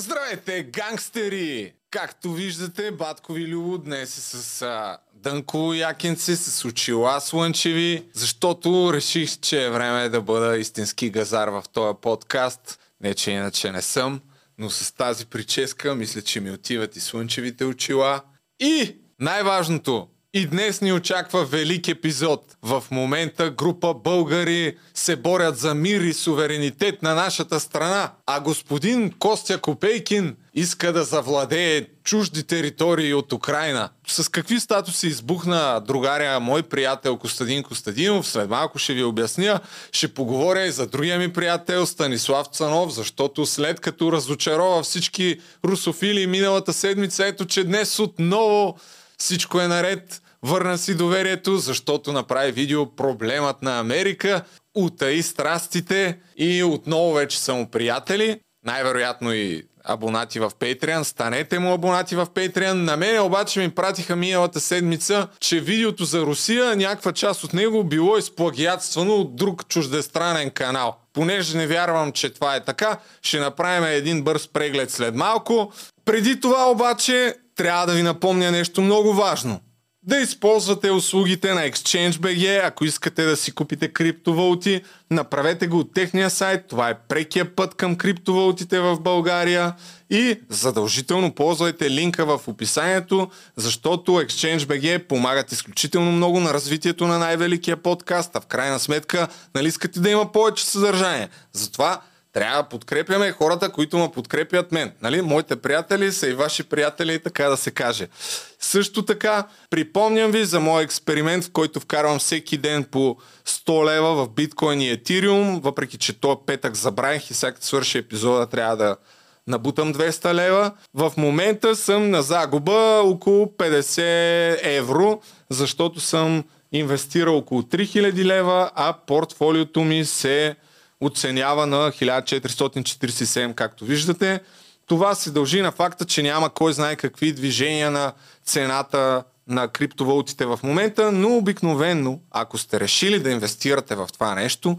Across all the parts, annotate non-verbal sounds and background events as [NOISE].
Здравейте, гангстери! Както виждате, баткови Любо днес е с а, дънково якенце, с очила слънчеви, защото реших, че е време да бъда истински газар в този подкаст. Не, че иначе не съм, но с тази прическа мисля, че ми отиват и слънчевите очила. И най-важното, и днес ни очаква велик епизод. В момента група българи се борят за мир и суверенитет на нашата страна, а господин Костя Копейкин иска да завладее чужди територии от Украина. С какви статуси избухна другаря, мой приятел Костадин Костадинов, след малко ще ви обясня. Ще поговоря и за другия ми приятел Станислав Цанов, защото след като разочарова всички русофили миналата седмица, ето че днес отново всичко е наред. Върна си доверието, защото направи видео проблемът на Америка, утаи страстите и отново вече са му приятели. Най-вероятно и абонати в Patreon. Станете му абонати в Patreon. На мен обаче ми пратиха миналата седмица, че видеото за Русия, някаква част от него било изплагиатствано от друг чуждестранен канал. Понеже не вярвам, че това е така, ще направим един бърз преглед след малко. Преди това обаче трябва да ви напомня нещо много важно. Да използвате услугите на ExchangeBG, ако искате да си купите криптовалути, направете го от техния сайт, това е прекия път към криптовалутите в България и задължително ползвайте линка в описанието, защото ExchangeBG помагат изключително много на развитието на най-великия подкаст, а в крайна сметка, нали искате да има повече съдържание. Затова трябва да подкрепяме хората, които ме подкрепят мен. Нали? Моите приятели са и ваши приятели, така да се каже. Също така, припомням ви за мой експеримент, в който вкарвам всеки ден по 100 лева в биткоин и етириум, въпреки че то петък забравих и сега свърши епизода трябва да набутам 200 лева. В момента съм на загуба около 50 евро, защото съм инвестирал около 3000 лева, а портфолиото ми се оценява на 1447, както виждате. Това се дължи на факта, че няма кой знае какви движения на цената на криптовалутите в момента, но обикновенно, ако сте решили да инвестирате в това нещо,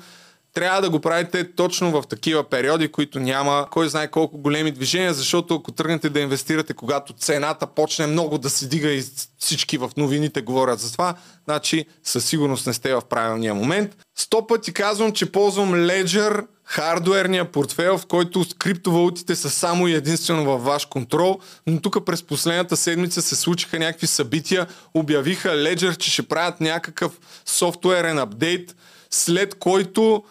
трябва да го правите точно в такива периоди, които няма кой знае колко големи движения, защото ако тръгнете да инвестирате, когато цената почне много да се дига и всички в новините говорят за това, значи със сигурност не сте в правилния момент. Сто пъти казвам, че ползвам Ledger, хардуерния портфел, в който криптовалутите са само и единствено във ваш контрол, но тук през последната седмица се случиха някакви събития, обявиха Ledger, че ще правят някакъв софтуерен апдейт, след който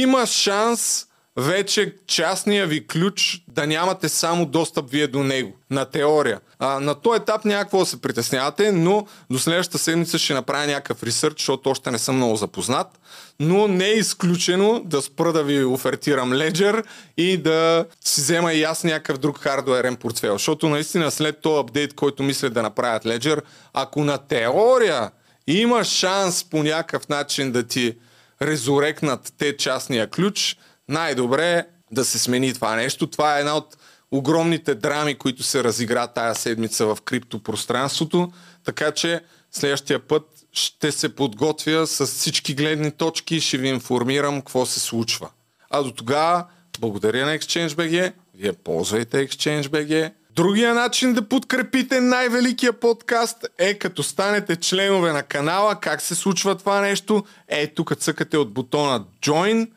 има шанс вече частния ви ключ да нямате само достъп вие до него, на теория. А, на този етап някакво се притеснявате, но до следващата седмица ще направя някакъв ресърч, защото още не съм много запознат. Но не е изключено да спра да ви офертирам Ledger и да си взема и аз някакъв друг хардуерен портфел. Защото наистина след този апдейт, който мислят да направят Ledger, ако на теория има шанс по някакъв начин да ти резурекнат те частния ключ, най-добре да се смени това нещо. Това е една от огромните драми, които се разигра тая седмица в криптопространството, така че следващия път ще се подготвя с всички гледни точки и ще ви информирам какво се случва. А до тогава, благодаря на ExchangeBG, вие ползвайте ExchangeBG. Другия начин да подкрепите най-великия подкаст е като станете членове на канала. Как се случва това нещо? Е, тук цъкате от бутона Join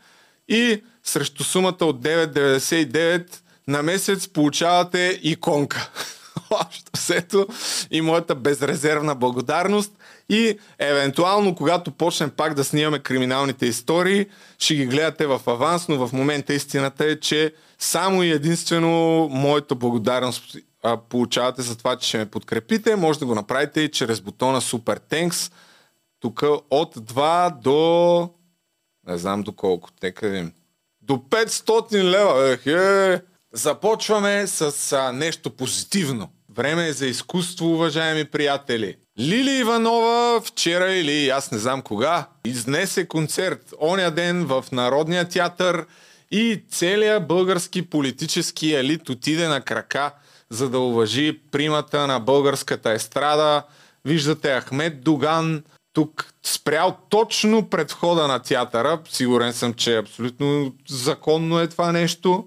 и срещу сумата от 9,99 на месец получавате иконка. [LAUGHS] Общо сето и моята безрезервна благодарност и евентуално, когато почнем пак да снимаме криминалните истории, ще ги гледате в аванс, но в момента истината е, че само и единствено моята благодарност получавате за това, че ще ме подкрепите. Може да го направите и чрез бутона Super Thanks. Тук от 2 до... Не знам до колко. Нека видим. До 500 лева. Ех, е. Започваме с а, нещо позитивно. Време е за изкуство, уважаеми приятели. Лили Иванова вчера или аз не знам кога изнесе концерт оня ден в Народния театър и целият български политически елит отиде на крака, за да уважи примата на българската естрада. Виждате Ахмед Дуган тук спрял точно пред входа на театъра. Сигурен съм, че абсолютно законно е това нещо.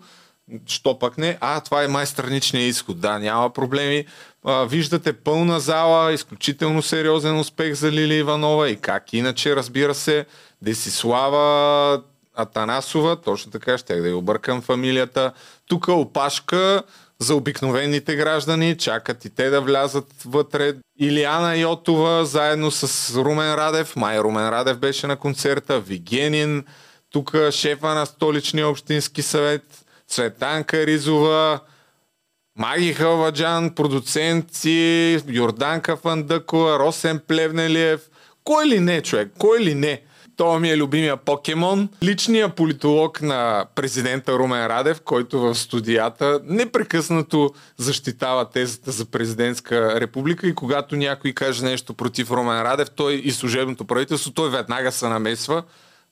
Що пък не? А, това е май страничния изход. Да, няма проблеми. А, виждате пълна зала, изключително сериозен успех за Лили Иванова и как иначе, разбира се, Десислава Атанасова, точно така, ще да я объркам фамилията. Тук опашка за обикновените граждани, чакат и те да влязат вътре. Илиана Йотова заедно с Румен Радев, май Румен Радев беше на концерта, Вигенин, тук шефа на столичния общински съвет, Цветанка Ризова, Маги Халваджан, продуценти, Йорданка Фандъкова, Росен Плевнелиев. Кой ли не, човек? Кой ли не? Това ми е любимия покемон. Личният политолог на президента Румен Радев, който в студията непрекъснато защитава тезата за президентска република и когато някой каже нещо против Румен Радев, той и служебното правителство, той веднага се намесва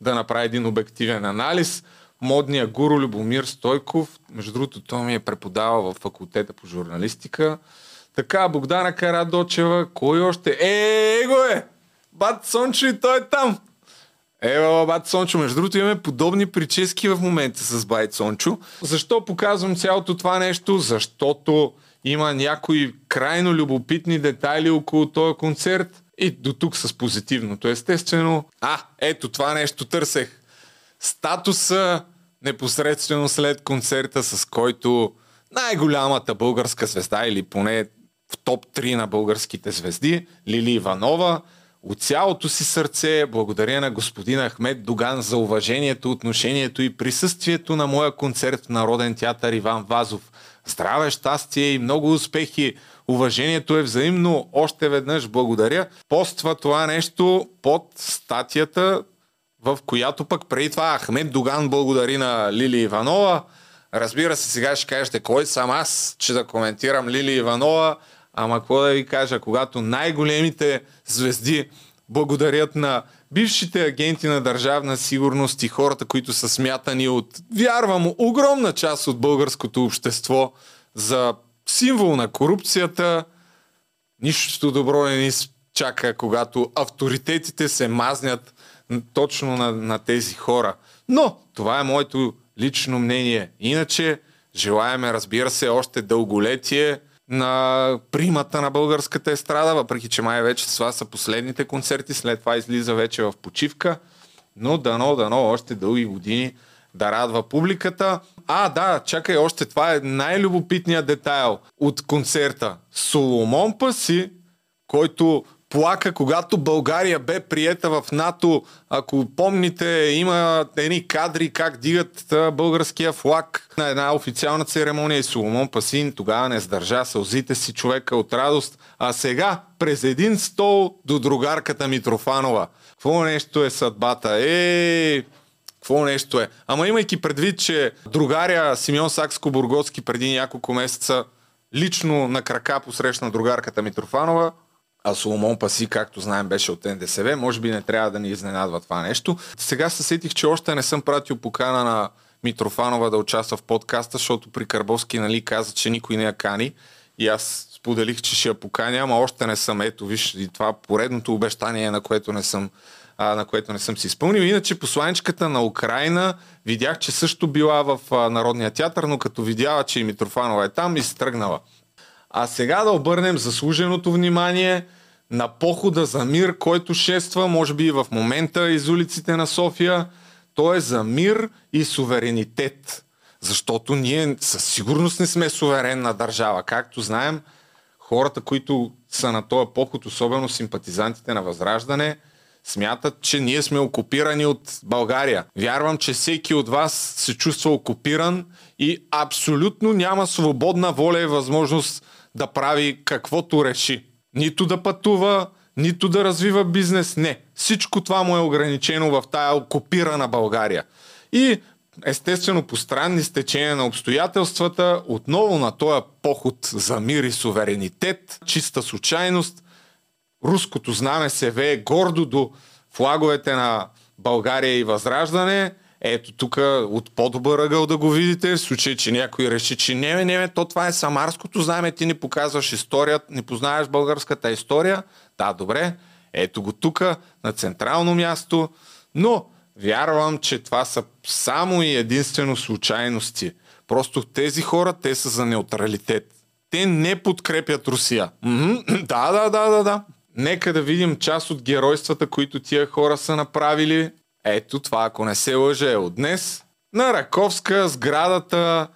да направи един обективен анализ. Модния гуру Любомир Стойков, между другото, той ми е преподавал в факултета по журналистика. Така, Богдана Карадочева, кой още? Е, его е! Бат Сончо и той е там! Ева, бат Сончо, между другото имаме подобни прически в момента с байт Сончо. Защо показвам цялото това нещо? Защото има някои крайно любопитни детайли около този концерт и до тук с позитивното. Естествено, а, ето това нещо търсех. Статуса непосредствено след концерта, с който най-голямата българска звезда или поне в топ 3 на българските звезди, Лили Иванова, от цялото си сърце благодаря на господин Ахмед Доган за уважението, отношението и присъствието на моя концерт в Народен театър Иван Вазов. Здраве, щастие и много успехи! Уважението е взаимно. Още веднъж благодаря. Поства това нещо под статията, в която пък преди това Ахмед Доган благодари на Лили Иванова. Разбира се, сега ще кажете, кой съм аз, че да коментирам Лили Иванова. Ама какво да ви кажа, когато най-големите звезди благодарят на бившите агенти на държавна сигурност и хората, които са смятани от, вярвам, огромна част от българското общество за символ на корупцията, нищо добро не ни чака, когато авторитетите се мазнят точно на, на тези хора. Но това е моето лично мнение. Иначе желаеме, разбира се, още дълголетие на примата на българската естрада, въпреки че май вече това са последните концерти, след това излиза вече в почивка, но дано, дано още дълги години да радва публиката. А, да, чакай, още това е най-любопитният детайл от концерта. Соломон Паси, който плака, когато България бе приета в НАТО. Ако помните, има едни кадри как дигат българския флаг на една официална церемония и Соломон Пасин тогава не сдържа сълзите си човека от радост. А сега през един стол до другарката Митрофанова. Какво нещо е съдбата? Е, какво нещо е? Ама имайки предвид, че другаря Симеон Сакско-Бургоцки преди няколко месеца лично на крака посрещна другарката Митрофанова, а Соломон Паси, както знаем, беше от НДСВ. Може би не трябва да ни изненадва това нещо. Сега се сетих, че още не съм пратил покана на Митрофанова да участва в подкаста, защото при Карбовски нали, каза, че никой не я кани. И аз споделих, че ще я поканя, ама още не съм. Ето, виж, и това поредното обещание, на което не съм а, на което не съм си изпълнил. Иначе посланичката на Украина видях, че също била в а, Народния театър, но като видяла, че и Митрофанова е там, и се тръгнала. А сега да обърнем заслуженото внимание на похода за мир, който шества, може би и в момента из улиците на София. Той е за мир и суверенитет. Защото ние със сигурност не сме суверенна държава. Както знаем, хората, които са на този поход, особено симпатизантите на Възраждане, смятат, че ние сме окупирани от България. Вярвам, че всеки от вас се чувства окупиран и абсолютно няма свободна воля и възможност да прави каквото реши. Нито да пътува, нито да развива бизнес. Не. Всичко това му е ограничено в тая окупирана България. И естествено по странни стечения на обстоятелствата, отново на този поход за мир и суверенитет, чиста случайност, руското знаме се вее гордо до флаговете на България и Възраждане – ето тук от по-добър ъгъл да го видите, в случай, че някой реши, че не, не, не, то това е самарското знаме, ти ни показваш историята, не познаваш българската история. Да, добре, ето го тук, на централно място, но вярвам, че това са само и единствено случайности. Просто тези хора, те са за неутралитет. Те не подкрепят Русия. [CLEARS THROAT] да, да, да, да, да. Нека да видим част от геройствата, които тия хора са направили. Ето това, ако не се лъже, е от днес. На Раковска, сградата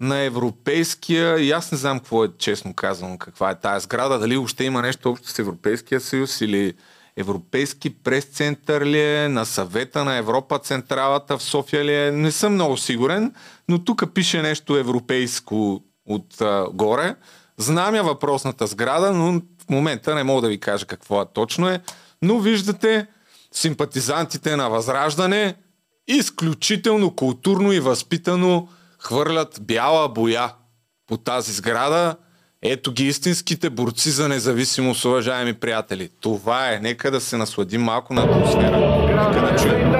на Европейския, и аз не знам какво е, честно казвам, каква е тази сграда, дали още има нещо общо с Европейския съюз или Европейски прес-център ли е, на съвета на Европа централата в София ли е, не съм много сигурен, но тук пише нещо европейско от а, горе. Знам я въпросната сграда, но в момента не мога да ви кажа какво е точно е. Но виждате, симпатизантите на Възраждане изключително културно и възпитано хвърлят бяла боя по тази сграда. Ето ги истинските борци за независимост, уважаеми приятели. Това е. Нека да се насладим малко на атмосфера. Нека да чуем.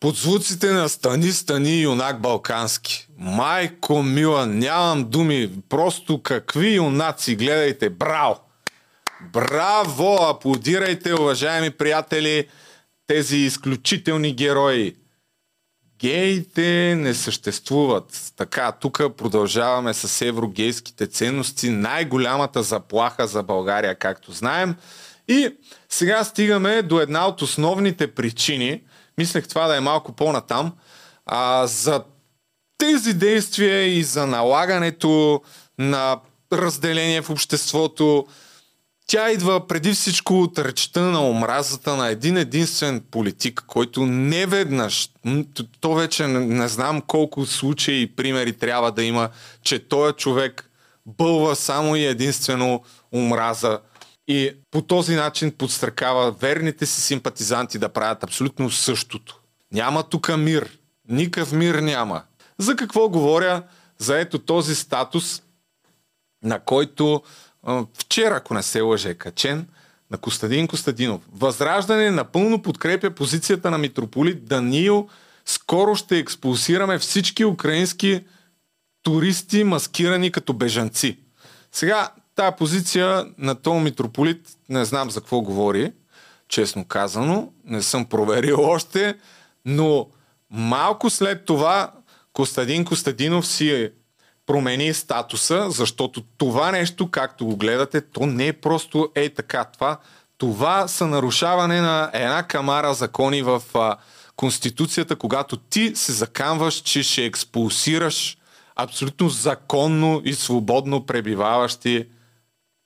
Под звуците на Стани, Стани, юнак балкански. Майко мила, нямам думи. Просто какви юнаци, гледайте. Браво! Браво! Аплодирайте, уважаеми приятели, тези изключителни герои. Геите не съществуват. Така, тук продължаваме с еврогейските ценности. Най-голямата заплаха за България, както знаем. И сега стигаме до една от основните причини, мислех това да е малко по-натам, а, за тези действия и за налагането на разделение в обществото, тя идва преди всичко от речта на омразата на един единствен политик, който не веднъж, то вече не, не знам колко случаи и примери трябва да има, че този човек бълва само и единствено омраза и по този начин подстракава верните си симпатизанти да правят абсолютно същото. Няма тук мир. Никакъв мир няма. За какво говоря? За ето този статус, на който вчера, ако не се лъже, е качен на Костадин Костадинов. Възраждане напълно подкрепя позицията на митрополит Даниил. Скоро ще експулсираме всички украински туристи, маскирани като бежанци. Сега, тази позиция на този митрополит не знам за какво говори, честно казано. Не съм проверил още, но малко след това Костадин Костадинов си е промени статуса, защото това нещо, както го гледате, то не е просто е така. Това, това са нарушаване на една камара закони в а, Конституцията, когато ти се заканваш, че ще експулсираш абсолютно законно и свободно пребиваващи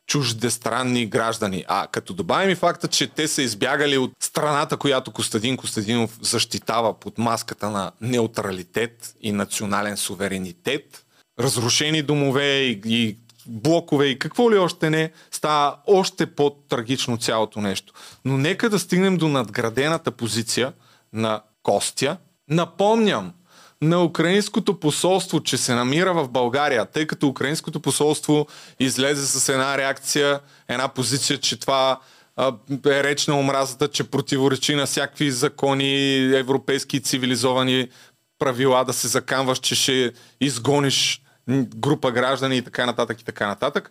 чуждестранни граждани. А като добавим и факта, че те са избягали от страната, която Костадин Костадинов защитава под маската на неутралитет и национален суверенитет, разрушени домове и, и блокове и какво ли още не, става още по-трагично цялото нещо. Но нека да стигнем до надградената позиция на Костя. Напомням на украинското посолство, че се намира в България, тъй като украинското посолство излезе с една реакция, една позиция, че това е реч на омразата, че противоречи на всякакви закони, европейски цивилизовани правила, да се заканваш, че ще изгониш група граждани и така нататък и така нататък.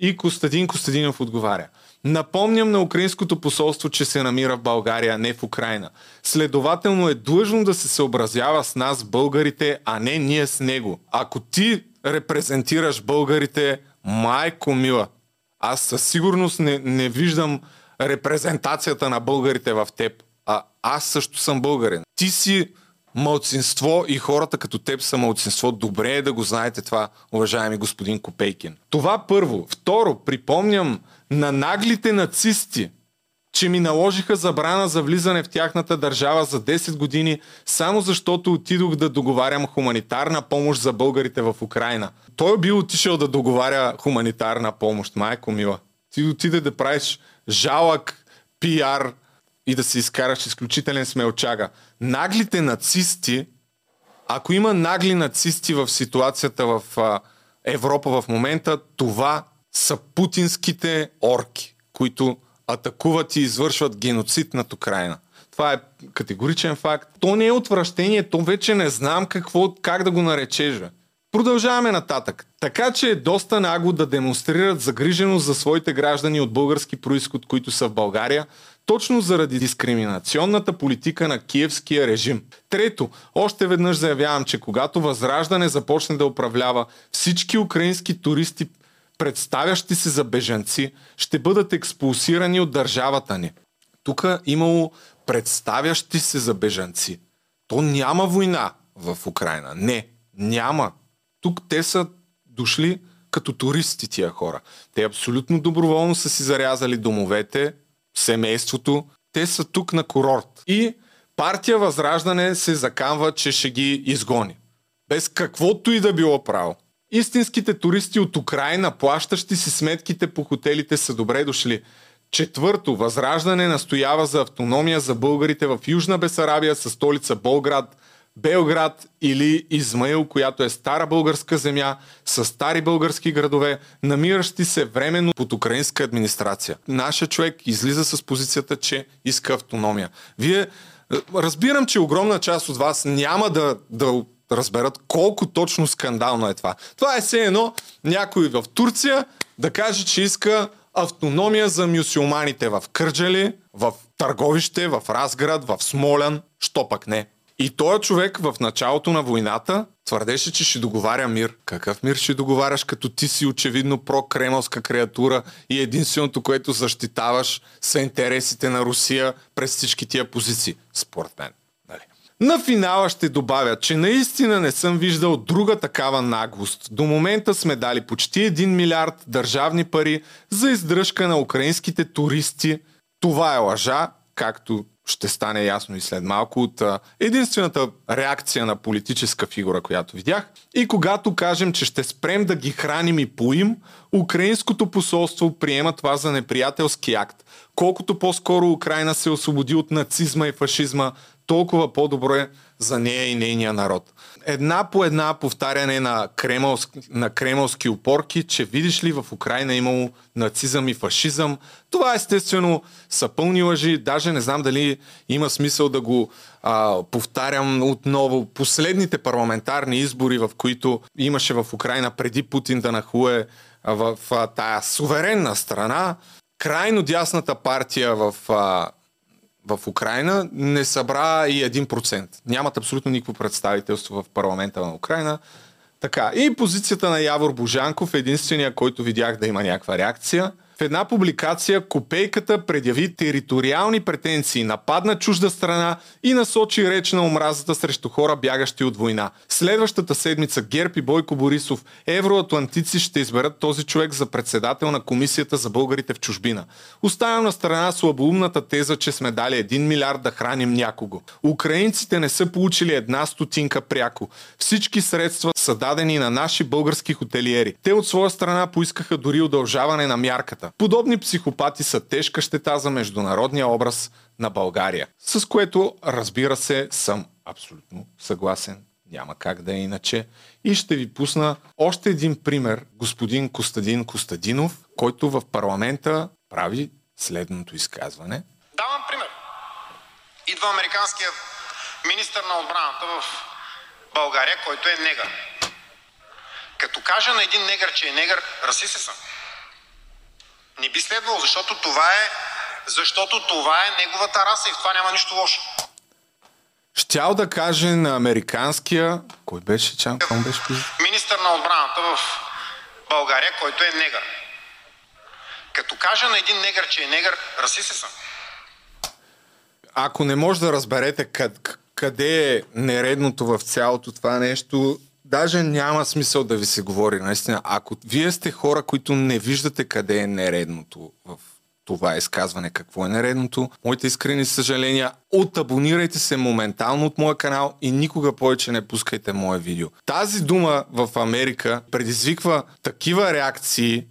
И Костадин Костадинов отговаря. Напомням на украинското посолство, че се намира в България, не в Украина. Следователно е длъжно да се съобразява с нас, българите, а не ние с него. Ако ти репрезентираш българите, майко мила, аз със сигурност не, не виждам репрезентацията на българите в теб. А аз също съм българин. Ти си мълцинство и хората като теб са мълцинство. Добре е да го знаете това, уважаеми господин Копейкин. Това първо. Второ, припомням на наглите нацисти, че ми наложиха забрана за влизане в тяхната държава за 10 години, само защото отидох да договарям хуманитарна помощ за българите в Украина. Той бил отишъл да договаря хуманитарна помощ, майко мила. Ти отиде да правиш жалък пиар и да се изкараш изключителен смелчага. Наглите нацисти, ако има нагли нацисти в ситуацията в Европа в момента, това са путинските орки, които атакуват и извършват геноцид над Украина. Това е категоричен факт. То не е отвращение, то вече не знам какво, как да го наречежа. Продължаваме нататък. Така че е доста нагло да демонстрират загриженост за своите граждани от български происход, които са в България, точно заради дискриминационната политика на киевския режим. Трето, още веднъж заявявам, че когато Възраждане започне да управлява, всички украински туристи, представящи се за бежанци, ще бъдат експулсирани от държавата ни. Тук имало представящи се за бежанци. То няма война в Украина. Не, няма. Тук те са дошли като туристи тия хора. Те абсолютно доброволно са си зарязали домовете, семейството. Те са тук на курорт. И партия Възраждане се заканва, че ще ги изгони. Без каквото и да било право. Истинските туристи от Украина, плащащи си сметките по хотелите, са добре дошли. Четвърто, Възраждане настоява за автономия за българите в Южна Бесарабия със столица Болград, Белград или Измаил, която е стара българска земя с стари български градове, намиращи се временно под украинска администрация. Нашия човек излиза с позицията, че иска автономия. Вие е, разбирам, че огромна част от вас няма да, да разберат колко точно скандално е това. Това е все едно някой в Турция да каже, че иска автономия за мюсюлманите в Кърджали, в Търговище, в Разград, в Смолян, що пък не. И този човек в началото на войната твърдеше, че ще договаря мир. Какъв мир ще договаряш, като ти си очевидно прокремълска креатура и единственото, което защитаваш са интересите на Русия през всички тия позиции, според мен. На финала ще добавя, че наистина не съм виждал друга такава наглост. До момента сме дали почти 1 милиард държавни пари за издръжка на украинските туристи. Това е лъжа, както ще стане ясно и след малко от единствената реакция на политическа фигура, която видях. И когато кажем, че ще спрем да ги храним и поим, украинското посолство приема това за неприятелски акт. Колкото по-скоро Украина се освободи от нацизма и фашизма, толкова по-добро е за нея и нейния народ. Една по една повтаряне на, кремълск, на кремълски опорки, че видиш ли в Украина е имало нацизъм и фашизъм. Това естествено са пълни лъжи. Даже не знам дали има смисъл да го а, повтарям отново. Последните парламентарни избори, в които имаше в Украина преди Путин да нахуе в а, тая суверенна страна, крайно дясната партия в а, в Украина не събра и 1%. Нямат абсолютно никакво представителство в парламента на Украина. Така, и позицията на Явор Божанков е единствения, който видях да има някаква реакция една публикация Копейката предяви териториални претенции, нападна чужда страна и насочи реч на омразата срещу хора бягащи от война. Следващата седмица Герб и Бойко Борисов, евроатлантици ще изберат този човек за председател на Комисията за българите в чужбина. Оставям на страна слабоумната теза, че сме дали 1 милиард да храним някого. Украинците не са получили една стотинка пряко. Всички средства са дадени на наши български хотелиери. Те от своя страна поискаха дори удължаване на мярката. Подобни психопати са тежка щета за международния образ на България. С което, разбира се, съм абсолютно съгласен. Няма как да е иначе. И ще ви пусна още един пример. Господин Костадин Костадинов, който в парламента прави следното изказване. Давам пример. Идва американския министър на отбраната в България, който е негър. Като кажа на един негър, че е негър, расист съм. Не би следвало, защото това е, защото това е неговата раса и в това няма нищо лошо. Щял да каже на американския... Кой беше чан? Кой беше Министър на отбраната в България, който е негър. Като кажа на един негър, че е негър, раси се съм. Ако не може да разберете къд, къде е нередното в цялото това нещо, даже няма смисъл да ви се говори. Наистина, ако вие сте хора, които не виждате къде е нередното в това изказване, какво е нередното, моите искрени съжаления, отабонирайте се моментално от моя канал и никога повече не пускайте мое видео. Тази дума в Америка предизвиква такива реакции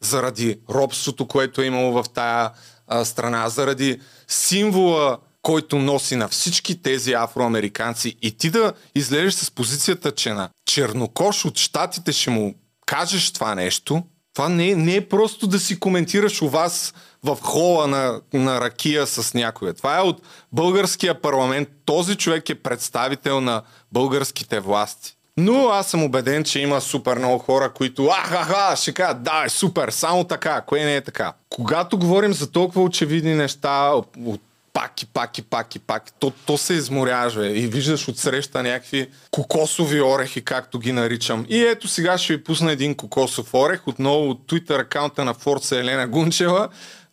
заради робството, което е имало в тая а, страна, заради символа който носи на всички тези афроамериканци и ти да излезеш с позицията, че на чернокош от щатите ще му кажеш това нещо, това не е, не е просто да си коментираш у вас в хола на, на ракия с някоя. Това е от българския парламент. Този човек е представител на българските власти. Но аз съм убеден, че има супер много хора, които ахаха, ще кажат, да, е супер, само така, кое не е така. Когато говорим за толкова очевидни неща, от пак и пак и пак и пак. То, то се изморяваш, бе. И виждаш отсреща някакви кокосови орехи, както ги наричам. И ето сега ще ви пусна един кокосов орех, отново от Twitter акаунта на Форца Елена Гунчева.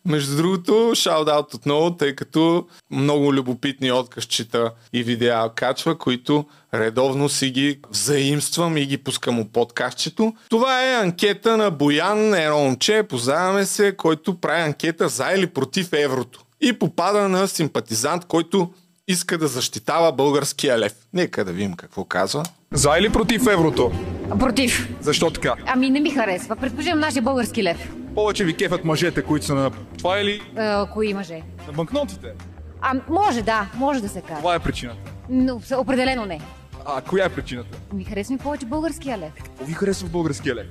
Между другото, шаут отново, тъй като много любопитни откъсчета и видеа качва, които редовно си ги взаимствам и ги пускам от подкастчето. Това е анкета на Боян, едно момче, познаваме се, който прави анкета за или против еврото и попада на симпатизант, който иска да защитава българския лев. Нека да видим какво казва. За или против еврото? Против. Защо така? Ами не ми харесва. Предпочитам нашия български лев. Повече ви кефят мъжете, които са на... Това или А, кои мъже? на банкнотите? А, може да, може да се каже. Това е причината. Но определено не. А коя е причината? Ми харесва ми повече българския лев. Какво ви харесва в българския лев?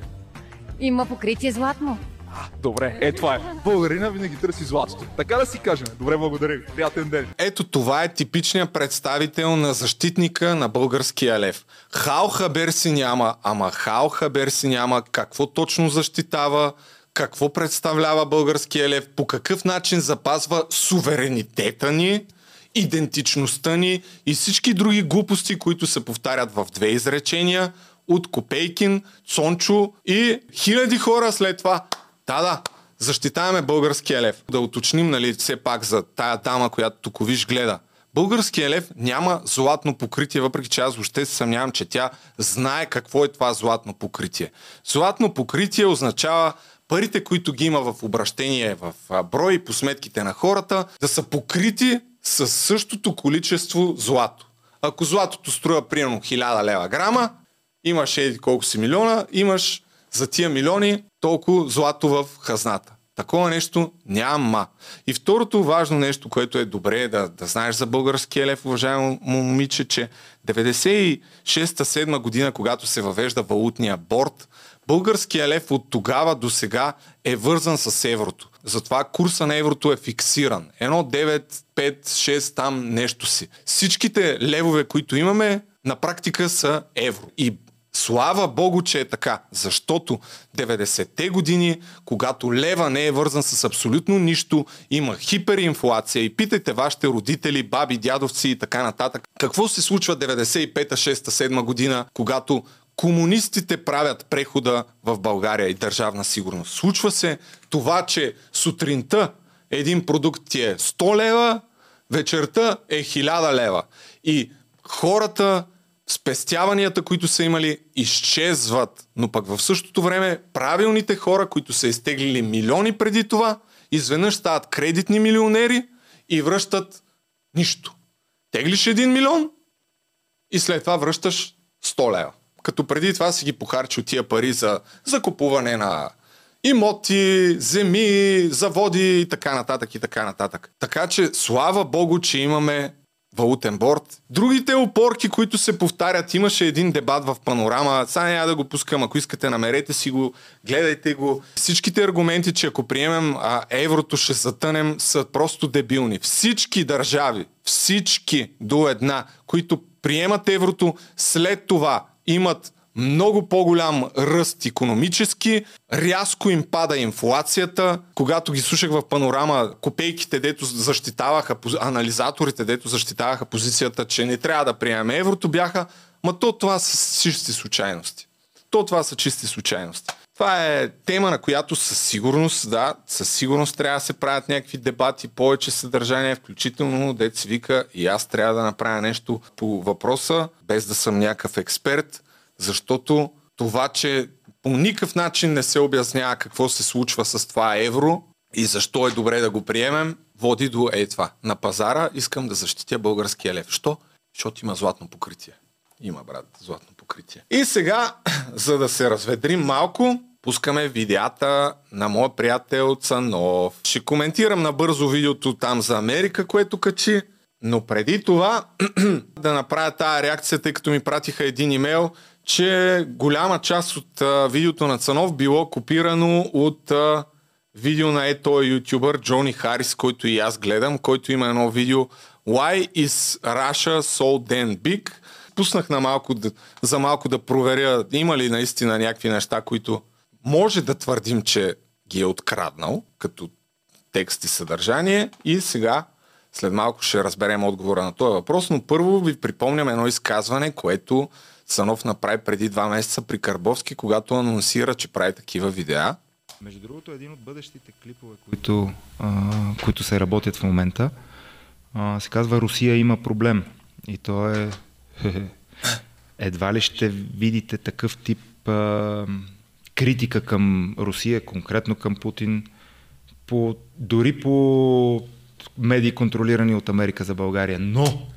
Има покритие златно. Добре, е това е. Българина винаги търси златото. Така да си кажем. Добре, благодаря ви. Приятен ден. Ето това е типичният представител на защитника на българския лев. Хал хабер си няма, ама хал хабер си няма какво точно защитава, какво представлява българския лев, по какъв начин запазва суверенитета ни, идентичността ни и всички други глупости, които се повтарят в две изречения от Копейкин, Цончо и хиляди хора след това. Да, да, защитаваме българския лев. Да уточним, нали, все пак за тая дама, която тук виж гледа. Българския лев няма златно покритие, въпреки че аз въобще се съмнявам, че тя знае какво е това златно покритие. Златно покритие означава парите, които ги има в обращение в брой по сметките на хората, да са покрити с същото количество злато. Ако златото струва примерно 1000 лева грама, имаш еди колко си милиона, имаш за тия милиони толкова злато в хазната. Такова нещо няма. И второто важно нещо, което е добре да, да знаеш за българския лев, уважаемо момиче, че 96-7 година, когато се въвежда валутния борт, българския лев от тогава до сега е вързан с еврото. Затова курса на еврото е фиксиран. Едно 9, 5, 6 там нещо си. Всичките левове, които имаме, на практика са евро. И Слава Богу, че е така, защото 90-те години, когато лева не е вързан с абсолютно нищо, има хиперинфлация и питайте вашите родители, баби, дядовци и така нататък. Какво се случва 95-та, 6-та, 7 година, когато комунистите правят прехода в България и държавна сигурност? Случва се това, че сутринта един продукт ти е 100 лева, вечерта е 1000 лева. И хората спестяванията, които са имали, изчезват. Но пък в същото време правилните хора, които са изтеглили милиони преди това, изведнъж стават кредитни милионери и връщат нищо. Теглиш един милион и след това връщаш 100 лева. Като преди това си ги похарчил тия пари за закупуване на имоти, земи, заводи и така нататък и така нататък. Така че слава Богу, че имаме валутен борт. Другите опорки, които се повтарят, имаше един дебат в панорама, сега няма да го пускам, ако искате намерете си го, гледайте го. Всичките аргументи, че ако приемем а, еврото ще затънем, са просто дебилни. Всички държави, всички до една, които приемат еврото, след това имат много по-голям ръст економически, рязко им пада инфлацията. Когато ги слушах в панорама, копейките, дето защитаваха, анализаторите, дето защитаваха позицията, че не трябва да приемем еврото, бяха, ма то това са чисти случайности. То това са чисти случайности. Това е тема, на която със сигурност, да, със сигурност трябва да се правят някакви дебати, повече съдържание, включително дец вика и аз трябва да направя нещо по въпроса, без да съм някакъв експерт, защото това, че по никакъв начин не се обяснява какво се случва с това евро и защо е добре да го приемем, води до е това. На пазара искам да защитя българския лев. Що? Защото има златно покритие. Има, брат, златно покритие. И сега, [CLEARS THROAT] за да се разведрим малко, пускаме видеята на моя приятел Цанов. Ще коментирам набързо видеото там за Америка, което качи. Но преди това [CLEARS THROAT] да направя тази реакция, тъй като ми пратиха един имейл, че голяма част от а, видеото на Цанов било копирано от а, видео на е този ютубър Джони Харис, който и аз гледам, който има едно видео Why is Russia so damn big? пуснах на малко, за малко да проверя има ли наистина някакви неща, които може да твърдим, че ги е откраднал, като текст и съдържание. И сега, след малко ще разберем отговора на този въпрос, но първо ви припомням едно изказване, което Санов направи преди два месеца при Карбовски, когато анонсира, че прави такива видеа. Между другото, един от бъдещите клипове, които, а, които се работят в момента, а, се казва Русия има проблем. И то е... [LAUGHS] Едва ли ще видите такъв тип а, критика към Русия, конкретно към Путин, по, дори по медии контролирани от Америка за България. Но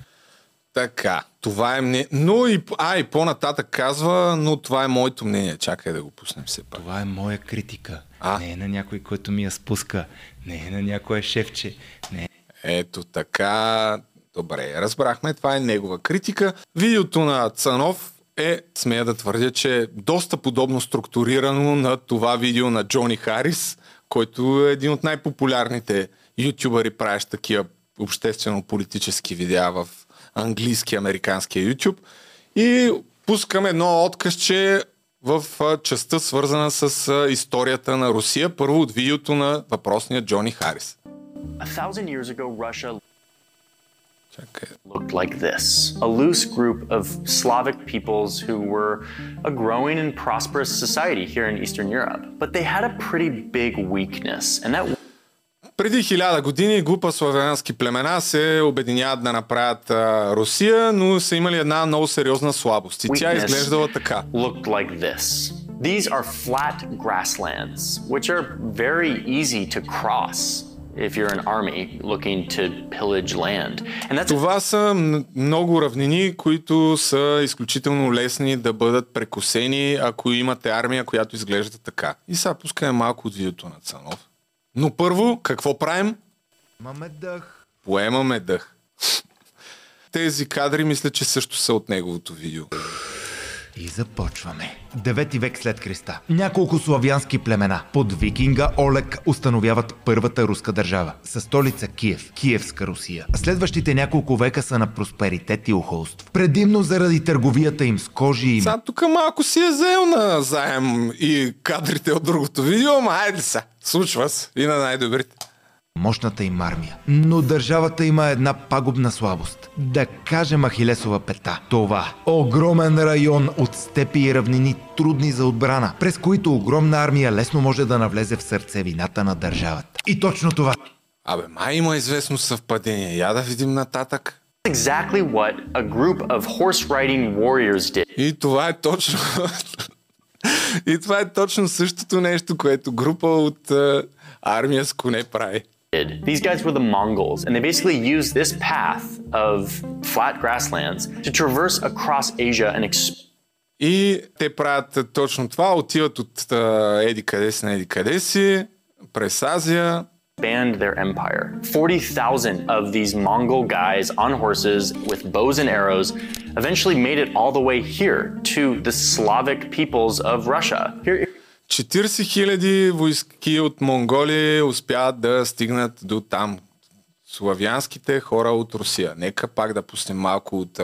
Така, това е мнение. Но и, а, и по-нататък казва, но това е моето мнение. Чакай да го пуснем все пак. това е моя критика. А? Не е на някой, който ми я спуска. Не е на някое шефче. Не е Ето така. Добре, разбрахме. Това е негова критика. Видеото на Цанов е, смея да твърдя, че е доста подобно структурирано на това видео на Джони Харис, който е един от най-популярните ютубъри, правещ такива обществено-политически видеа в английски, американския YouTube. И пускам едно откъсче в частта свързана с историята на Русия. Първо от видеото на въпросния Джони Харис. Чакай. looked like this a loose group of Slavic peoples who were a growing and prosperous society here in Eastern Europe. But they had a pretty big weakness, and that Преди хиляда години група славянски племена се обединяват да направят а, Русия, но са имали една много сериозна слабост. И тя Weakness. изглеждала така. looked like this. These are flat grasslands, which are very easy to cross if you're an army looking to pillage land. And that's Това са много равнини, които са изключително лесни да бъдат прекусени, ако имате армия, която изглежда така. И сега пускаме малко от видеото на Цанов. Но първо, какво правим? Маме дъх. Поемаме дъх. Тези кадри мисля, че също са от неговото видео. И започваме. Девети век след Христа. Няколко славянски племена под викинга Олег установяват първата руска държава със столица Киев, Киевска Русия. Следващите няколко века са на просперитет и ухолство. Предимно заради търговията им с кожи и Сега тук малко си е заел на заем и кадрите от другото видео, ама айде са. Случва се. И на най-добрите. Мощната им армия. Но държавата има една пагубна слабост. Да кажем Ахилесова пета. Това. Огромен район от степи и равнини, трудни за отбрана, през които огромна армия лесно може да навлезе в сърцевината на държавата. И точно това Абе, май има известно съвпадение. Я да видим нататък. exactly what a group of horse riding warriors did. И това е точно... [LAUGHS] и това е точно същото нещо, което група от а, армия с коне прави. These guys were the Mongols, and they basically used this path of flat grasslands to traverse across Asia and exp- И те правят а, точно това. Отиват от а, еди къде си на еди къде си, през Азия, expand their empire. 40,000 of these Mongol guys on horses with bows and arrows eventually made it all the way here to the Slavic peoples of Russia. Here, 40 хиляди войски от Монголия успяват да стигнат до там. Славянските хора от Русия. Нека пак да пуснем малко от,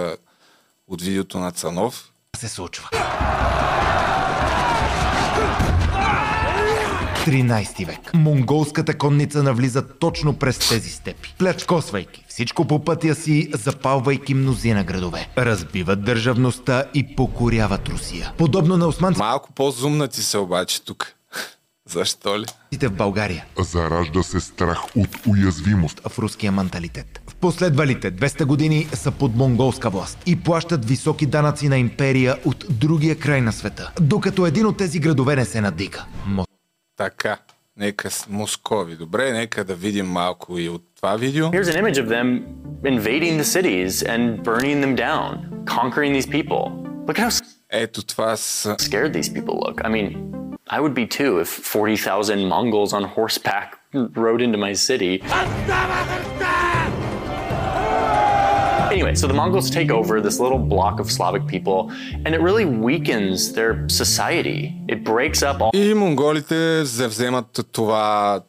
от видеото на Цанов. се случва. 13 век. Монголската конница навлиза точно през тези степи. Плячкосвайки всичко по пътя си, запалвайки мнозина градове. Разбиват държавността и покоряват Русия. Подобно на османците Малко по-зумнати се обаче тук. [LAUGHS] Защо ли? в България, Заражда се страх от уязвимост. в руския менталитет. В последвалите 200 години са под монголска власт и плащат високи данъци на империя от другия край на света, докато един от тези градове не се надига. Мо- Така. Нека с Москови. Добре, нека да видим малко и от това видео. here's an image of them invading the cities and burning them down, conquering these people. Look at how Ето това са... scared these people look. I mean, I would be too if 40,000 Mongols on horseback [LAUGHS] rode into my city. Anyway, so the Mongols take over this little block of Slavic people, and it really weakens their society. It breaks up all И монголите завземат това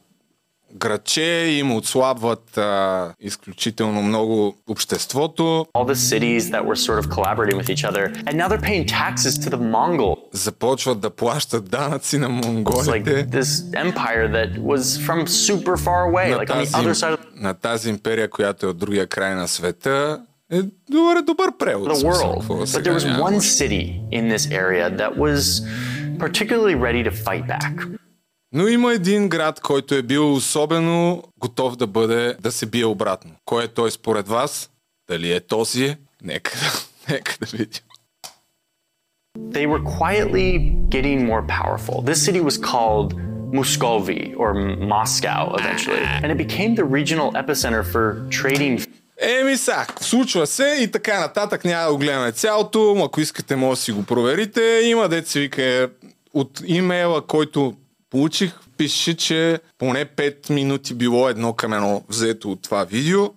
градче, им отслабват а, изключително много обществото. All the cities that were sort of collaborating with each other, and now they're paying taxes to the Mongol. Започват да плащат данъци на It's like монголите. this empire that was from super far away, на, like on the тази, other side of на тази империя, която е от другия край на света, е добър, добър превод. the смисъл, world. какво But сега there was няма. one city in this area that was particularly ready to fight back. Но има един град, който е бил особено готов да бъде, да се бие обратно. Кой е той според вас? Дали е този? Нека, да- [LAUGHS] нека да видим. They were quietly getting more powerful. This city was called Muscovy or Moscow eventually, and it became the regional epicenter for trading Еми са, случва се и така нататък, няма да го гледаме цялото, ако искате може да си го проверите. Има деца вика от имейла, който получих, пише, че поне 5 минути било едно към едно взето от това видео.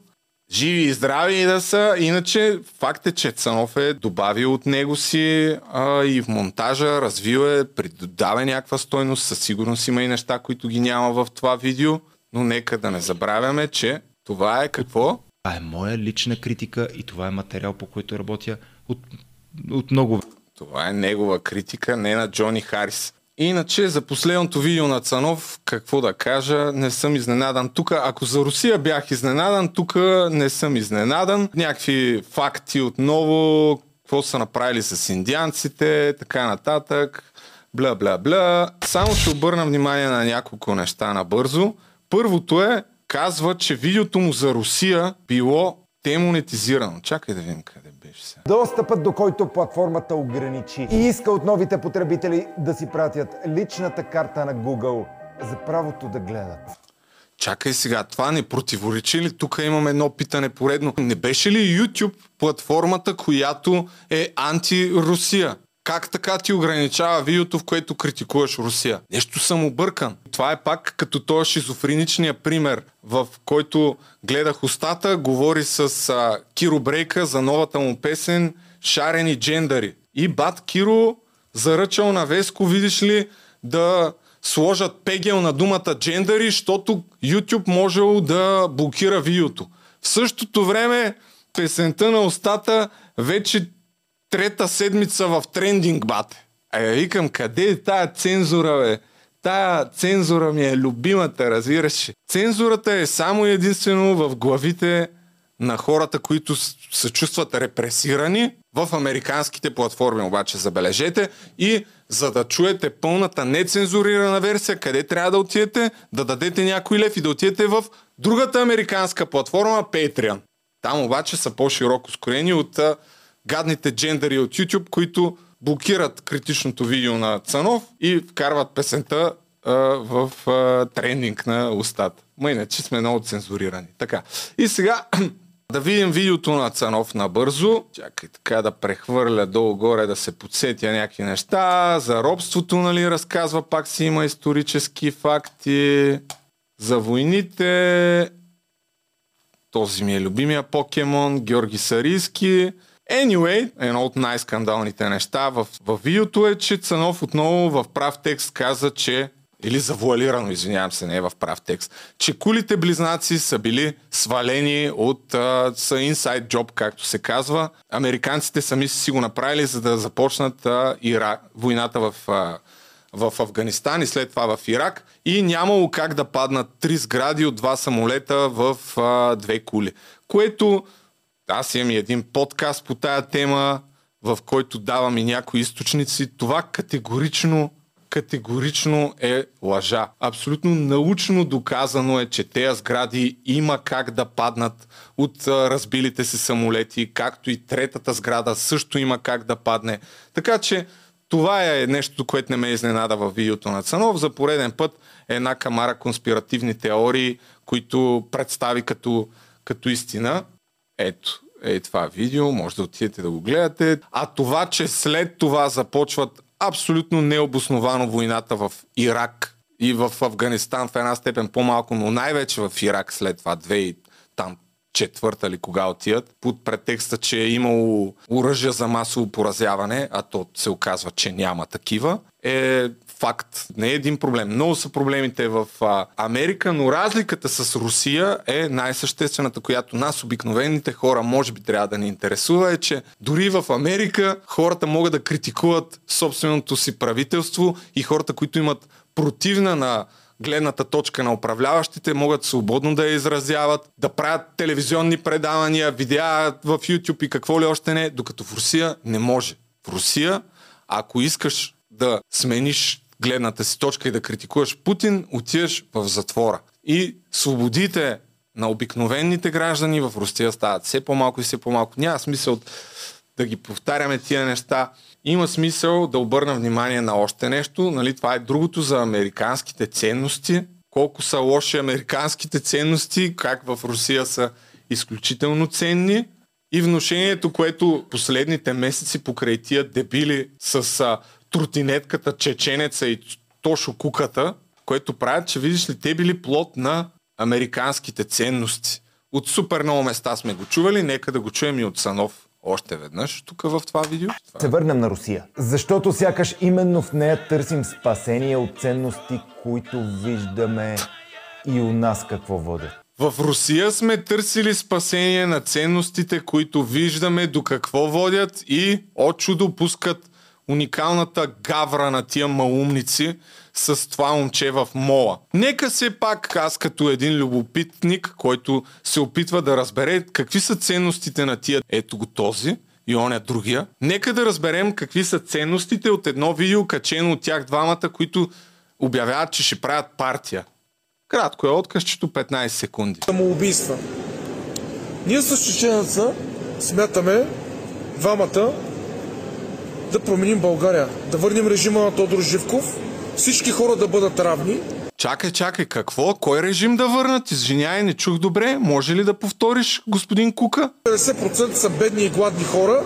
Живи и здрави и да са. Иначе факт е, че Цанов е добавил от него си а, и в монтажа, развил е, придава някаква стойност. Със сигурност има и неща, които ги няма в това видео. Но нека да не забравяме, че това е какво? Това е моя лична критика и това е материал, по който работя от, от много Това е негова критика, не на Джони Харис. Иначе за последното видео на Цанов, какво да кажа, не съм изненадан. Тук, ако за Русия бях изненадан, тук не съм изненадан. Някакви факти отново, какво са направили с индианците, така нататък, бла бла бла. Само ще обърна внимание на няколко неща набързо. Първото е, казва, че видеото му за Русия било демонетизирано. Чакай да видим къде беше сега. Достъпът до който платформата ограничи и иска от новите потребители да си пратят личната карта на Google за правото да гледат. Чакай сега, това не противоречи ли? Тук имаме едно питане поредно. Не беше ли YouTube платформата, която е анти-Русия? Как така ти ограничава видеото, в което критикуваш Русия? Нещо съм объркан. Това е пак като този шизофреничния пример, в който гледах устата, говори с а, Киро Брейка за новата му песен Шарени джендари. И бат Киро заръчал на Веско, видиш ли, да сложат пегел на думата джендари, защото YouTube можел да блокира видеото. В същото време песента на устата вече трета седмица в трендинг, бате. А я викам, къде е тая цензура, бе? Тая цензура ми е любимата, разбираш. Цензурата е само единствено в главите на хората, които се чувстват репресирани в американските платформи, обаче забележете. И за да чуете пълната нецензурирана версия, къде трябва да отидете, да дадете някой лев и да отидете в другата американска платформа Patreon. Там обаче са по-широко скорени от гадните джендари от YouTube, които блокират критичното видео на Цанов и вкарват песента в а, трендинг на устата. Ма иначе сме много цензурирани. Така. И сега [CLEARS THROAT] да видим видеото на Цанов набързо. Чакай така да прехвърля долу-горе, да се подсетя някакви неща. За робството, нали, разказва, пак си има исторически факти. За войните. Този ми е любимия покемон, Георги Сарийски. Anyway, едно от най-скандалните неща в, в видеото е, че Цанов отново в прав текст каза, че или завуалирано, извинявам се, не е в прав текст, че кулите близнаци са били свалени от а, са inside job, както се казва. Американците сами са си го направили, за да започнат а, Ира, войната в, а, в Афганистан и след това в Ирак и нямало как да паднат три сгради от два самолета в а, две кули. Което аз имам и един подкаст по тая тема, в който давам и някои източници. Това категорично категорично е лъжа. Абсолютно научно доказано е, че тези сгради има как да паднат от разбилите се самолети, както и третата сграда също има как да падне. Така че това е нещо, което не ме изненада в видеото на Цанов. За пореден път една камара конспиративни теории, които представи като, като истина. Ето, е това видео, може да отидете да го гледате. А това, че след това започват абсолютно необосновано войната в Ирак и в Афганистан в една степен по-малко, но най-вече в Ирак след това, две и там четвърта ли кога отият, под претекста, че е имало оръжия за масово поразяване, а то се оказва, че няма такива, е факт. Не е един проблем. Много са проблемите в а, Америка, но разликата с Русия е най-съществената, която нас, обикновените хора, може би трябва да ни интересува, е, че дори в Америка хората могат да критикуват собственото си правителство и хората, които имат противна на гледната точка на управляващите, могат свободно да я изразяват, да правят телевизионни предавания, видеа в YouTube и какво ли още не, докато в Русия не може. В Русия, ако искаш да смениш гледната си точка и да критикуваш Путин, отиваш в затвора. И свободите на обикновените граждани в Русия стават все по-малко и все по-малко. Няма смисъл да ги повтаряме тия неща. Има смисъл да обърна внимание на още нещо. Нали, това е другото за американските ценности. Колко са лоши американските ценности, как в Русия са изключително ценни. И вношението, което последните месеци покрай тия дебили с тротинетката, чеченеца и Тошо Куката, което правят, че видиш ли, те били плод на американските ценности. От супер много места сме го чували, нека да го чуем и от Санов още веднъж тук в това видео. Се върнем на Русия. Защото сякаш именно в нея търсим спасение от ценности, които виждаме и у нас какво водят. В Русия сме търсили спасение на ценностите, които виждаме до какво водят и от чудо пускат уникалната гавра на тия малумници с това момче в мола. Нека се пак аз като един любопитник, който се опитва да разбере какви са ценностите на тия ето го този и он другия. Нека да разберем какви са ценностите от едно видео качено от тях двамата, които обявяват, че ще правят партия. Кратко е откъсчето 15 секунди. Самоубийства. Ние с чеченеца смятаме двамата да променим България, да върнем режима на Тодор Живков, всички хора да бъдат равни. Чакай, чакай, какво? Кой режим да върнат? Извинявай, не чух добре. Може ли да повториш, господин Кука? 50% са бедни и гладни хора,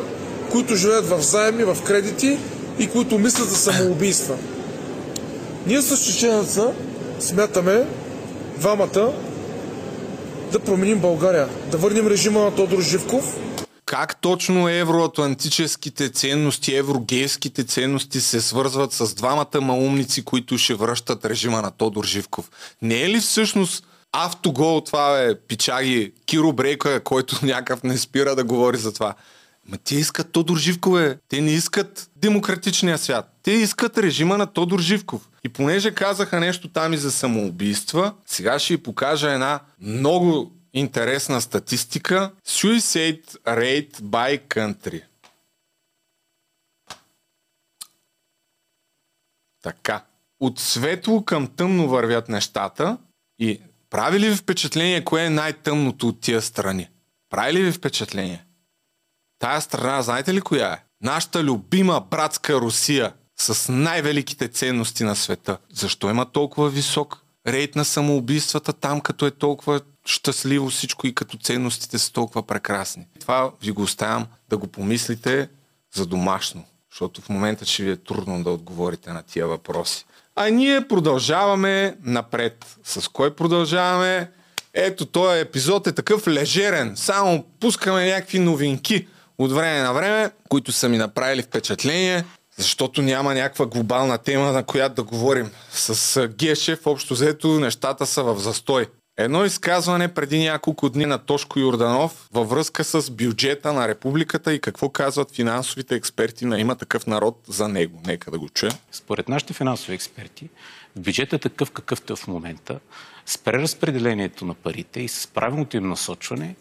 които живеят в заеми, в кредити и които мислят за самоубийства. Ние с чеченеца смятаме двамата да променим България, да върнем режима на Тодор Живков, как точно евроатлантическите ценности, еврогейските ценности се свързват с двамата маумници, които ще връщат режима на Тодор Живков? Не е ли всъщност автогол това е пичаги Киро Брейка, който някакъв не спира да говори за това? Ма те искат Тодор Живков, е. Те не искат демократичния свят. Те искат режима на Тодор Живков. И понеже казаха нещо там и за самоубийства, сега ще ви покажа една много интересна статистика. Suicide rate by country. Така. От светло към тъмно вървят нещата и прави ли ви впечатление кое е най-тъмното от тия страни? Прави ли ви впечатление? Тая страна, знаете ли коя е? Нашата любима братска Русия с най-великите ценности на света. Защо има толкова висок рейд на самоубийствата там, като е толкова щастливо всичко и като ценностите са толкова прекрасни. Това ви го оставям да го помислите за домашно, защото в момента ще ви е трудно да отговорите на тия въпроси. А ние продължаваме напред. С кой продължаваме? Ето, този епизод е такъв лежерен. Само пускаме някакви новинки от време на време, които са ми направили впечатление, защото няма някаква глобална тема, на която да говорим. С Гешев, общо взето, нещата са в застой. Едно изказване преди няколко дни на Тошко Юрданов във връзка с бюджета на републиката и какво казват финансовите експерти на има такъв народ за него. Нека да го чуем. Според нашите финансови експерти, бюджетът е такъв какъвто е в момента, с преразпределението на парите и с правилното им насочване,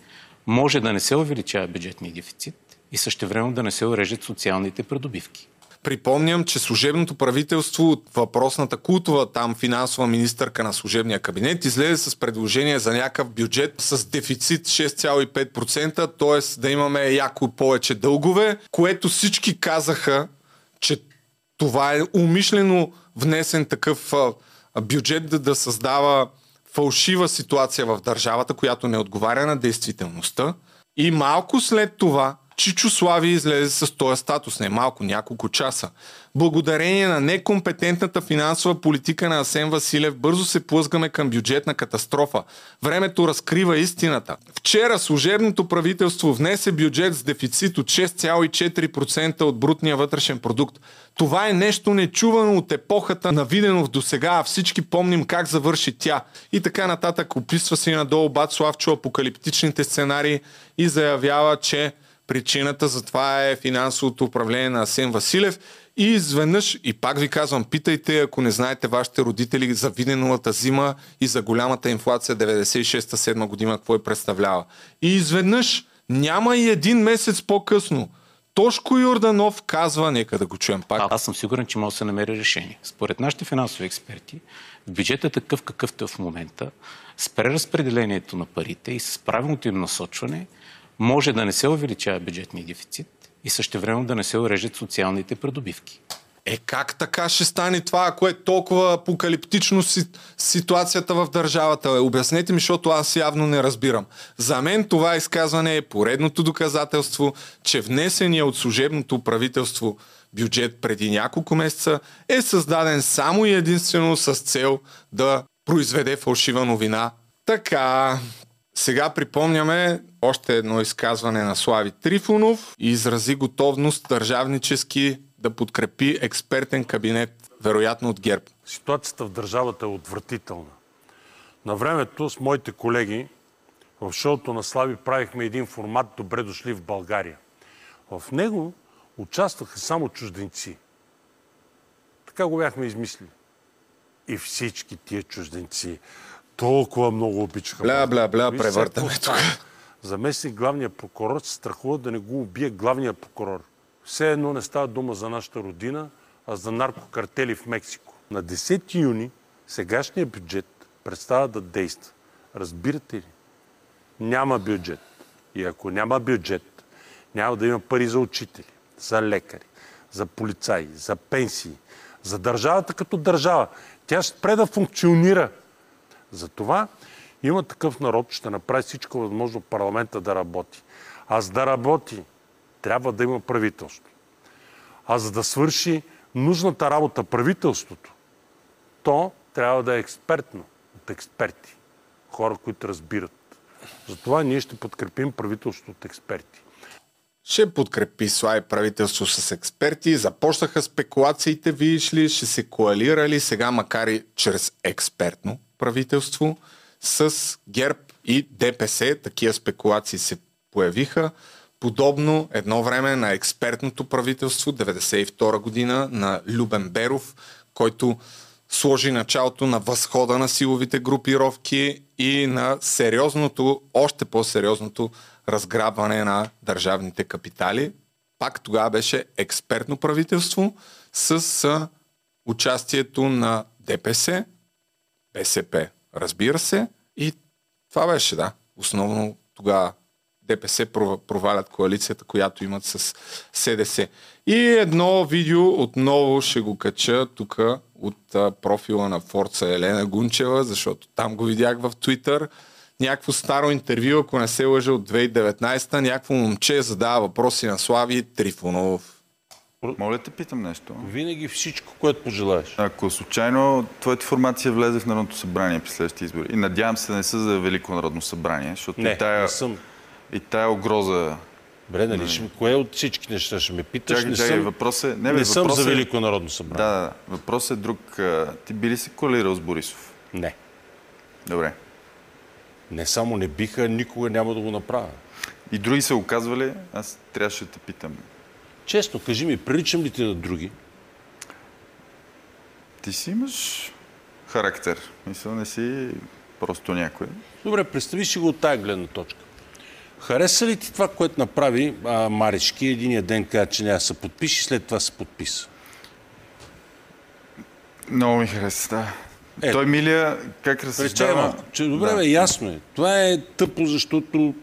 може да не се увеличава бюджетния дефицит и също време да не се урежат социалните придобивки. Припомням, че служебното правителство от въпросната култова там финансова министърка на служебния кабинет излезе с предложение за някакъв бюджет с дефицит 6,5%, т.е. да имаме яко повече дългове, което всички казаха, че това е умишлено внесен такъв бюджет да, да създава фалшива ситуация в държавата, която не отговаря на действителността. И малко след това Чичо Слави излезе с този статус не малко, няколко часа. Благодарение на некомпетентната финансова политика на Асен Василев бързо се плъзгаме към бюджетна катастрофа. Времето разкрива истината. Вчера служебното правителство внесе бюджет с дефицит от 6,4% от брутния вътрешен продукт. Това е нещо нечувано от епохата на Виденов до сега, а всички помним как завърши тя. И така нататък описва си надолу Бат Славчо апокалиптичните сценарии и заявява, че причината за това е финансовото управление на Асен Василев и изведнъж, и пак ви казвам, питайте, ако не знаете вашите родители за Виденовата зима и за голямата инфлация 96-7 година, какво е представлява. И изведнъж, няма и един месец по-късно, Тошко Йорданов казва, нека да го чуем пак. Аз съм сигурен, че може да се намери решение. Според нашите финансови експерти, бюджетът е такъв какъвто е в момента, с преразпределението на парите и с правилното им насочване, може да не се увеличава бюджетния дефицит и същевременно да не се урежат социалните придобивки. Е как така ще стане това, ако е толкова апокалиптично си, ситуацията в държавата? Е, обяснете ми, защото аз явно не разбирам. За мен това изказване е поредното доказателство, че внесения от служебното правителство бюджет преди няколко месеца е създаден само и единствено с цел да произведе фалшива новина. Така, сега припомняме още едно изказване на Слави Трифонов и изрази готовност държавнически да подкрепи експертен кабинет, вероятно от ГЕРБ. Ситуацията в държавата е отвратителна. На времето с моите колеги в шоуто на Слави правихме един формат Добре дошли в България. В него участваха само чужденци. Така го бяхме измислили. И всички тия чужденци толкова много обичаха. Бля, бля, бля, превъртаме тук. Заместник главния прокурор се страхува да не го убие главния прокурор. Все едно не става дума за нашата родина, а за наркокартели в Мексико. На 10 юни сегашния бюджет представа да действа. Разбирате ли? Няма бюджет. И ако няма бюджет, няма да има пари за учители, за лекари, за полицаи, за пенсии, за държавата като държава. Тя ще спре да функционира. Затова има такъв народ, ще направи всичко възможно парламента да работи. А за да работи, трябва да има правителство. А за да свърши нужната работа правителството, то трябва да е експертно, от експерти. Хора, които разбират. Затова ние ще подкрепим правителството от експерти. Ще подкрепи Слави правителство с експерти. Започнаха спекулациите, видиш ли, ще се коалирали сега, макар и чрез експертно правителство, с ГЕРБ и ДПС. Такива спекулации се появиха. Подобно едно време на експертното правителство, 92 година, на Любен Беров, който сложи началото на възхода на силовите групировки и на сериозното, още по-сериозното разграбване на държавните капитали. Пак тогава беше експертно правителство с участието на ДПС, БСП, разбира се, и това беше, да, основно тогава ДПС провалят коалицията, която имат с СДС. И едно видео отново ще го кача тук от профила на Форца Елена Гунчева, защото там го видях в Твитър. Някакво старо интервю, ако не се лъжа от 2019-та, някакво момче задава въпроси на Слави Трифонов. Моля те питам нещо. Винаги всичко, което пожелаеш. Ако случайно твоята формация влезе в Народното събрание при следващите избори, и надявам се да не са за Велико Народно събрание, защото не, и тая, не съм. И тая угроза... Бре, нали, ще, кое от всички неща ще ме питаш? Чакай, не чакай, съм, въпрос е... Не, не бе, съм въпрос за е... Велико народно събрание. Да, да, въпрос е друг. Ти би ли се коалирал с Борисов? Не. Добре. Не само не биха, никога няма да го направя. И други се оказвали, аз трябваше да те питам. Честно, кажи ми, приличам ли ти на други? Ти си имаш характер. Мисля, не си просто някой. Добре, представи си го от тая гледна точка. Хареса ли ти това, което направи а, Марички? Единия ден каза, че няма да се подпише, след това се подписа. Много ми хареса, да. Е, Той Милия как разсъждава... Че, добре, да. бе, ясно е. Това е тъпо, защото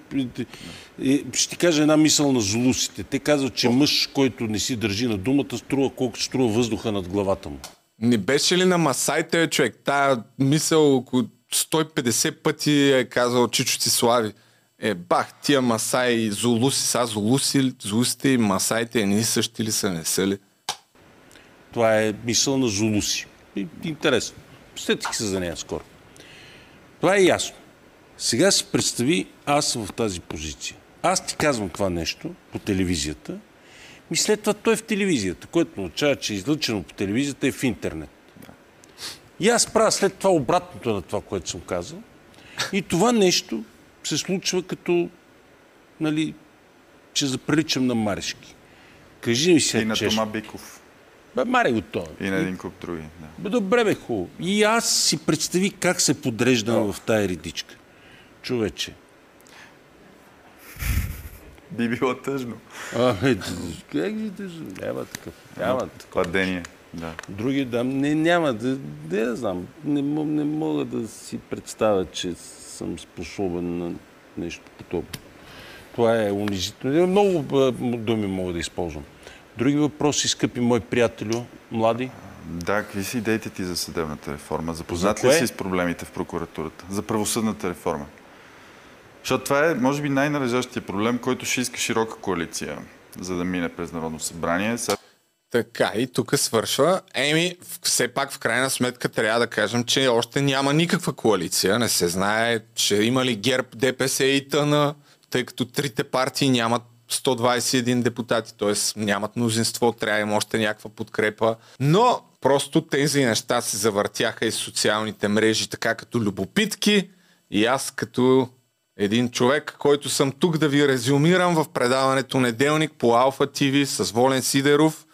ще ти кажа една мисъл на злусите. Те казват, че мъж, който не си държи на думата, струва колкото струва въздуха над главата му. Не беше ли на Масайте, човек? Тая мисъл около 150 пъти е казал Чичо Слави. Е, бах, тия масаи зулуси, са зулуси, зулусите и масаите едни същи ли са, не са ли? Това е мисъл на Зулуси. Интересно. Сетих се за нея скоро. Това е ясно. Сега си представи аз в тази позиция. Аз ти казвам това нещо по телевизията и след това той е в телевизията, което означава, че е излъчено по телевизията е в интернет. И аз правя след това обратното на това, което съм казал. И това нещо се случва като, нали, че заприличам на Марешки. Кажи ми сега, И на чеш. Тома Биков. Бе, маре го това. И на един куп други. Да. Бе, добре бе, хубаво. И аз си представи как се подреждам в тая редичка. Човече. Би било тъжно. А, е, как ги тъжно? Няма такъв. Няма такъв. Падение. Да. Други да, не, няма да, да я знам. Не, не мога да си представя, че съм способен на нещо подобно. Това е унизително. Много думи мога да използвам. Други въпроси, скъпи мои приятелю, млади? Да, какви са идеите ти за съдебната реформа? Запознат За ли си с проблемите в прокуратурата? За правосъдната реформа? Защото това е, може би, най-належащия проблем, който ще иска широка коалиция, за да мине през Народно събрание. Сега Така, и тук свършва. Еми, все пак в крайна сметка трябва да кажем, че още няма никаква коалиция. Не се знае, че има ли ГЕРБ, ДПС и ТН, тъй като трите партии нямат 121 депутати, т.е. нямат мнозинство, трябва има още някаква подкрепа. Но просто тези неща се завъртяха и социалните мрежи, така като любопитки. И аз като един човек, който съм тук да ви резюмирам в предаването Неделник по Алфа ТВ с Волен Сидеров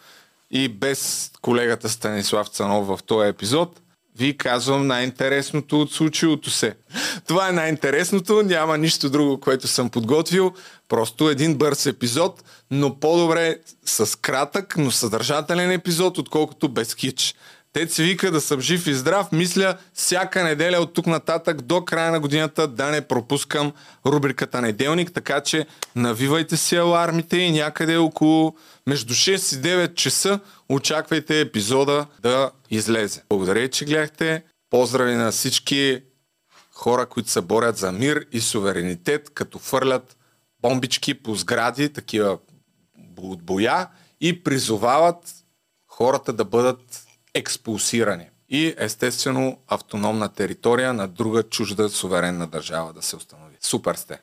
и без колегата Станислав Цанов в този епизод, ви казвам най-интересното от случилото се. Това е най-интересното, няма нищо друго, което съм подготвил. Просто един бърз епизод, но по-добре с кратък, но съдържателен епизод, отколкото без хич. Те се вика да съм жив и здрав. Мисля всяка неделя от тук нататък до края на годината да не пропускам рубриката Неделник, така че навивайте си алармите и някъде около между 6 и 9 часа очаквайте епизода да излезе. Благодаря, че гледахте. Поздрави на всички хора, които се борят за мир и суверенитет, като фърлят бомбички по сгради, такива от боя и призовават хората да бъдат експулсирани. И естествено автономна територия на друга чужда суверенна държава да се установи. Супер сте!